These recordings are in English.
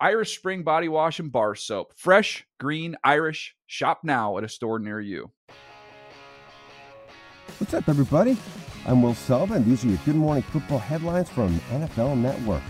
Irish Spring Body Wash and Bar Soap. Fresh, green, Irish. Shop now at a store near you. What's up, everybody? I'm Will Selva. These are your Good Morning Football headlines from NFL Network.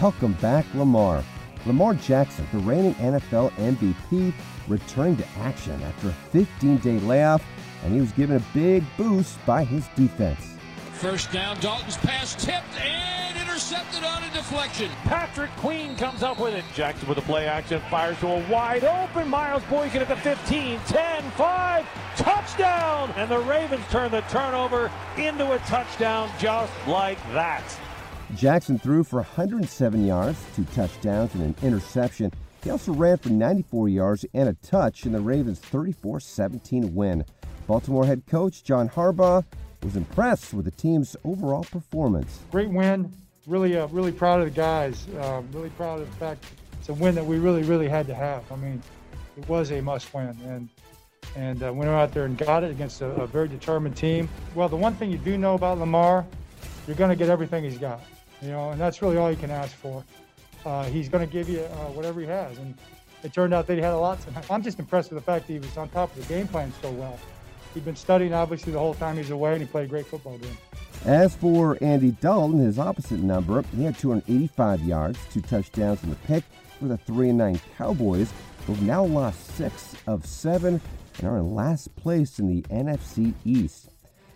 Welcome back, Lamar. Lamar Jackson, the reigning NFL MVP, returned to action after a 15 day layoff, and he was given a big boost by his defense. First down, Dalton's pass tipped and intercepted on a deflection. Patrick Queen comes up with it. Jackson with the play action, fires to a wide open Miles Boykin at the 15, 10, 5, touchdown! And the Ravens turn the turnover into a touchdown just like that. Jackson threw for 107 yards, two touchdowns, and an interception. He also ran for 94 yards and a touch in the Ravens' 34 17 win. Baltimore head coach John Harbaugh was impressed with the team's overall performance. Great win. Really, uh, really proud of the guys. Uh, really proud of the fact it's a win that we really, really had to have. I mean, it was a must win, and and uh, went out there and got it against a, a very determined team. Well, the one thing you do know about Lamar, you're going to get everything he's got, you know, and that's really all you can ask for. Uh, he's going to give you uh, whatever he has, and it turned out that he had a lot tonight. I'm just impressed with the fact that he was on top of the game plan so well. He'd been studying obviously the whole time he was away, and he played a great football game. As for Andy Dalton, his opposite number, he had 285 yards, two touchdowns and a pick for the 3 and 9 Cowboys, who've now lost six of seven and are in last place in the NFC East.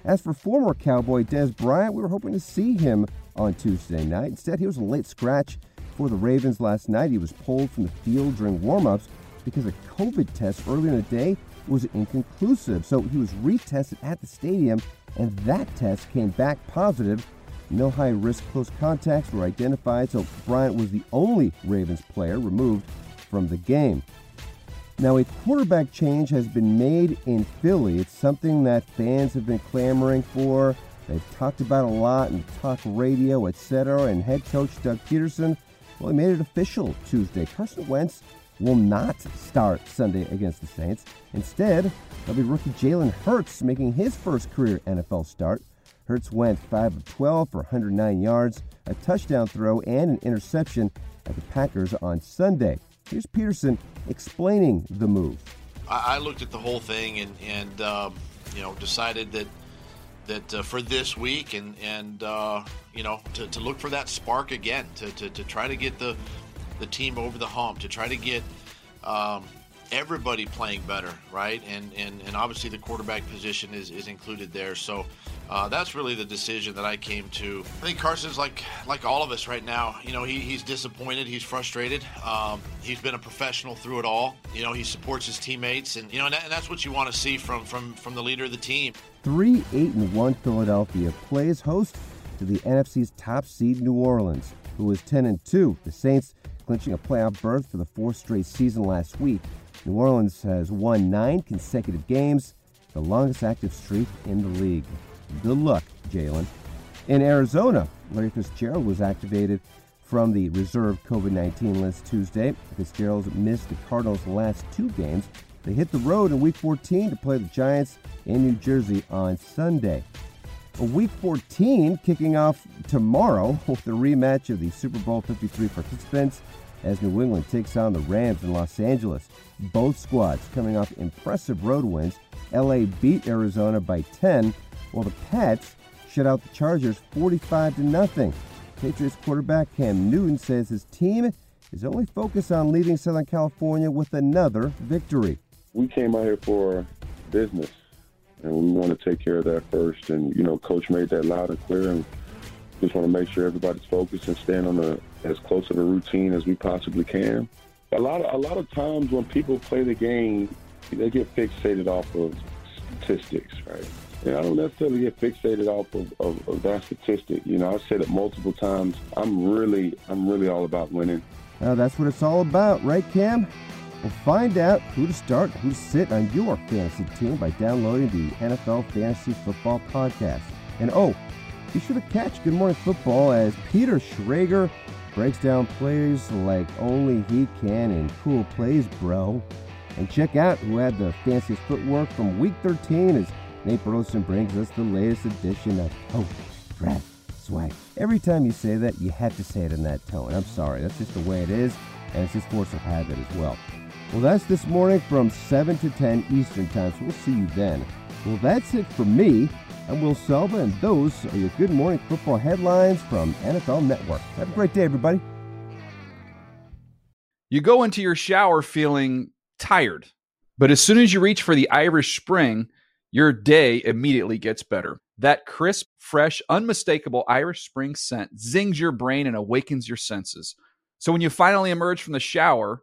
As for former Cowboy Dez Bryant, we were hoping to see him on Tuesday night. Instead, he was a late scratch for the Ravens last night. He was pulled from the field during warmups because a COVID test earlier in the day was inconclusive. So he was retested at the stadium, and that test came back positive. No high risk close contacts were identified, so Bryant was the only Ravens player removed from the game. Now, a quarterback change has been made in Philly. It's something that fans have been clamoring for. They've talked about a lot in talk radio, etc. And head coach Doug Pederson, well, he made it official Tuesday. Carson Wentz will not start Sunday against the Saints. Instead, it'll be rookie Jalen Hurts making his first career NFL start. Hurts went 5 of 12 for 109 yards, a touchdown throw, and an interception at the Packers on Sunday. Here's Pederson explaining the move. I, I looked at the whole thing and, and um, you know, decided that that uh, for this week and and uh, you know to, to look for that spark again to, to, to try to get the the team over the hump to try to get um, everybody playing better, right? And, and and obviously the quarterback position is, is included there. So uh, that's really the decision that I came to. I think Carson's like like all of us right now. You know, he, he's disappointed, he's frustrated. Um, he's been a professional through it all. You know, he supports his teammates, and you know, and, that, and that's what you want to see from from from the leader of the team. Three eight and one Philadelphia plays host to the NFC's top seed New Orleans, who is ten and two. The Saints clinching a playoff berth for the fourth straight season last week. New Orleans has won nine consecutive games, the longest active streak in the league. Good luck, Jalen. In Arizona, Larry Fitzgerald was activated from the reserve COVID 19 list Tuesday. Fitzgerald missed the Cardinals' last two games. They hit the road in Week 14 to play the Giants in New Jersey on Sunday. Week 14 kicking off tomorrow with the rematch of the Super Bowl 53 participants as New England takes on the Rams in Los Angeles. Both squads coming off impressive road wins. LA beat Arizona by 10, while the Pats shut out the Chargers 45 to nothing. Patriots quarterback Cam Newton says his team is only focused on leaving Southern California with another victory. We came out here for business and we want to take care of that first. And you know, coach made that loud and clear, and just want to make sure everybody's focused and staying on a, as close of a routine as we possibly can. A lot of a lot of times when people play the game, they get fixated off of statistics, right? And I don't necessarily get fixated off of, of, of that statistic. You know, I've said it multiple times. I'm really, I'm really all about winning. Well, that's what it's all about, right, Cam? Well, find out who to start, and who to sit on your fantasy team by downloading the NFL Fantasy Football Podcast. And oh, be sure to catch Good Morning Football as Peter Schrager breaks down plays like only he can in cool plays, bro. And check out who had the fanciest footwork from Week 13 as Nate Burleson brings us the latest edition of Oh, Brad Swag. Every time you say that, you have to say it in that tone. I'm sorry, that's just the way it is, and it's just force of habit as well. Well, that's this morning from 7 to 10 Eastern Time, so we'll see you then. Well, that's it for me. I'm Will Selva, and those are your Good Morning Football headlines from NFL Network. Have a great day, everybody. You go into your shower feeling tired, but as soon as you reach for the Irish Spring, your day immediately gets better. That crisp, fresh, unmistakable Irish Spring scent zings your brain and awakens your senses. So when you finally emerge from the shower,